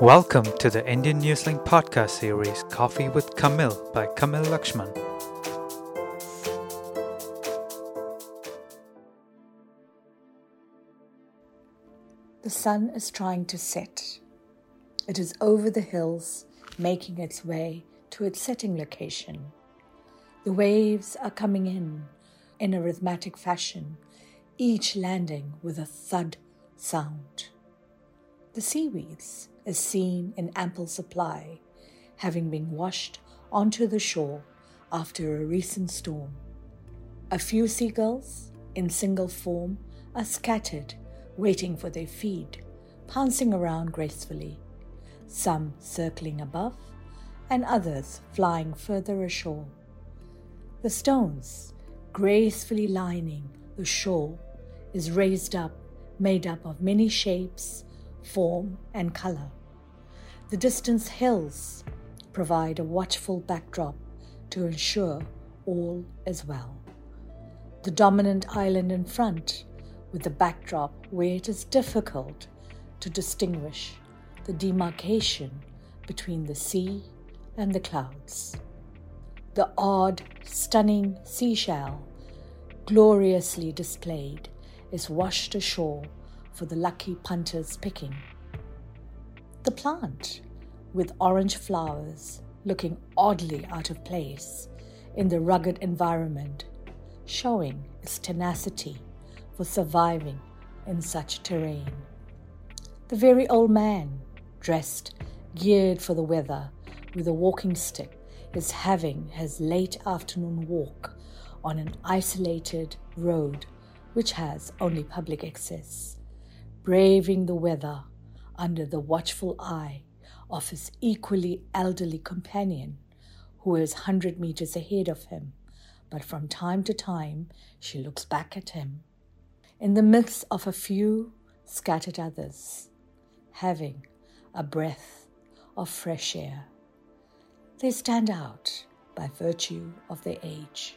Welcome to the Indian Newslink podcast series Koffee with Kamil by Kamil Lakshman. The sun is trying to set. It is over the hills, making its way to its setting location. The waves are coming in in a rhythmic fashion, each landing with a thud sound. The seaweeds is seen in ample supply, having been washed onto the shore after a recent storm. A few seagulls, in single form, are scattered, waiting for their feed, pouncing around gracefully, some circling above, and others flying further ashore. The stones, gracefully lining the shore, is raised up, made up of many shapes, form, and color. The distant hills provide a watchful backdrop to ensure all is well. The dominant island in front, with the backdrop where it is difficult to distinguish the demarcation between the sea and the clouds. The odd, stunning seashell, gloriously displayed, is washed ashore for the lucky punter's picking. The plant, with orange flowers looking oddly out of place in the rugged environment, showing its tenacity for surviving in such terrain. The very old man, dressed, geared for the weather, with a walking stick, is having his late afternoon walk on an isolated road which has only public access, braving the weather under the watchful eye of his equally elderly companion, who is 100 meters ahead of him, but from time to time she looks back at him. In the midst of a few scattered others, having a breath of fresh air, they stand out by virtue of their age.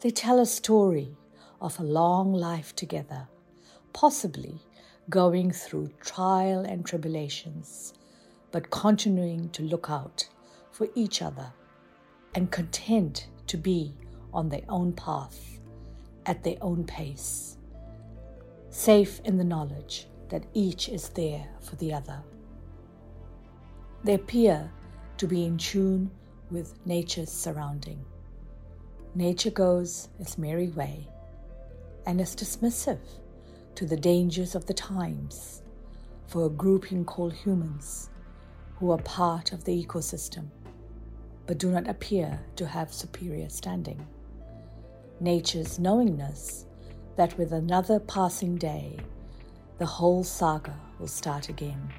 They tell a story of a long life together, possibly going through trial and tribulations, but continuing to look out for each other and content to be on their own path, at their own pace, safe in the knowledge that each is there for the other. They appear to be in tune with nature's surrounding. Nature goes its merry way and is dismissive to the dangers of the times for a grouping called humans who are part of the ecosystem but do not appear to have superior standing. Nature's knowingness that with another passing day, the whole saga will start again,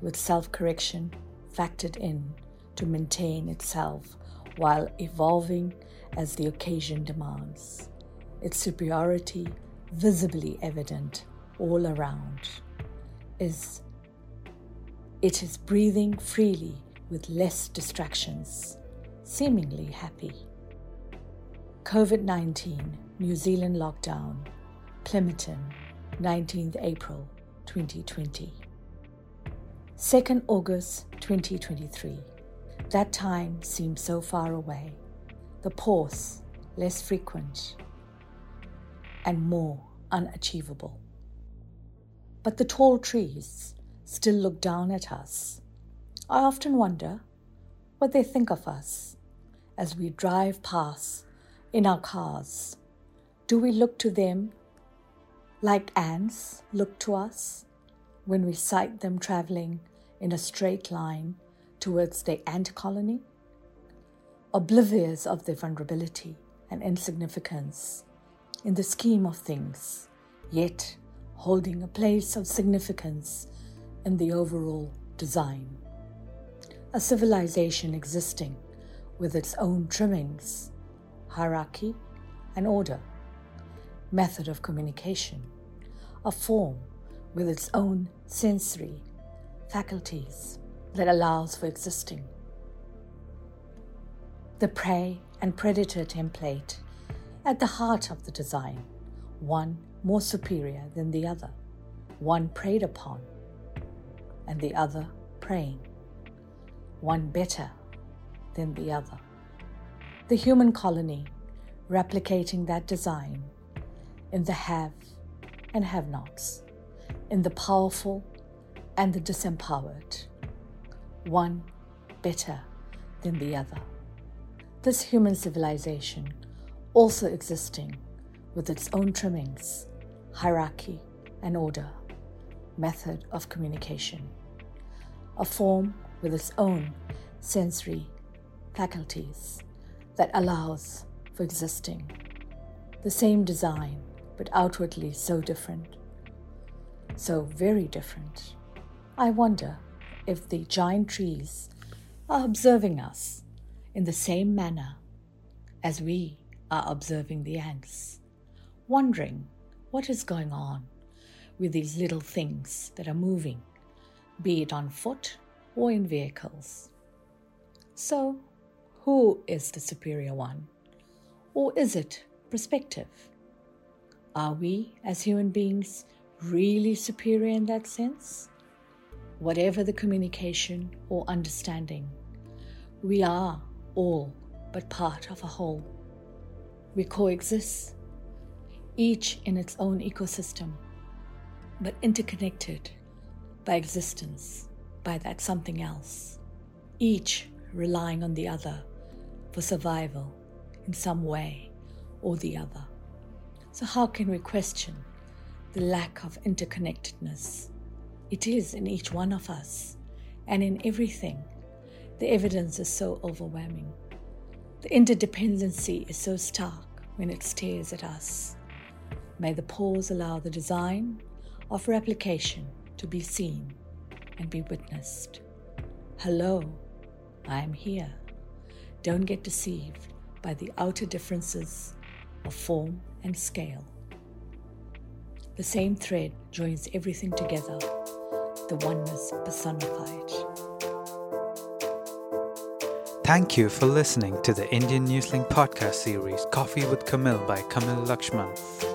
with self correction factored in to maintain itself while evolving as the occasion demands, its superiority visibly evident all around is it is breathing freely with less distractions, seemingly happy. COVID 19 New Zealand lockdown, Plimmerton, 19th April 2020. 2nd August 2023. That time seems so far away. The pause less frequent and more unachievable. But the tall trees still look down at us. I often wonder what they think of us as we drive past in our cars. Do we look to them like ants look to us when we sight them traveling in a straight line towards their ant colony? Oblivious of their vulnerability and insignificance in the scheme of things, yet holding a place of significance in the overall design. A civilization existing with its own trimmings, hierarchy, and order, method of communication, a form with its own sensory faculties that allows for existing. The prey and predator template at the heart of the design, one more superior than the other, one preyed upon, and the other praying, one better than the other. The human colony replicating that design in the have and have nots, in the powerful and the disempowered, one better than the other. This human civilization also existing with its own trimmings, hierarchy, and order, method of communication, a form with its own sensory faculties that allows for existing. The same design, but outwardly so different. So very different. I wonder if the giant trees are observing us in the same manner as we are observing the ants, wondering what is going on with these little things that are moving, be it on foot or in vehicles. So, who is the superior one? Or is it perspective? Are we, as human beings, really superior in that sense? Whatever the communication or understanding, we are all but part of a whole. We coexist, each in its own ecosystem, but interconnected by existence, by that something else, each relying on the other for survival in some way or the other. So, how can we question the lack of interconnectedness? It is in each one of us and in everything. The evidence is so overwhelming. The interdependency is so stark when it stares at us. May the pause allow the design of replication to be seen and be witnessed. Hello, I am here. Don't get deceived by the outer differences of form and scale. The same thread joins everything together, the oneness personified. Thank you for listening to the Indian Newslink podcast series Koffee with Kamil by Kamil Lakshman.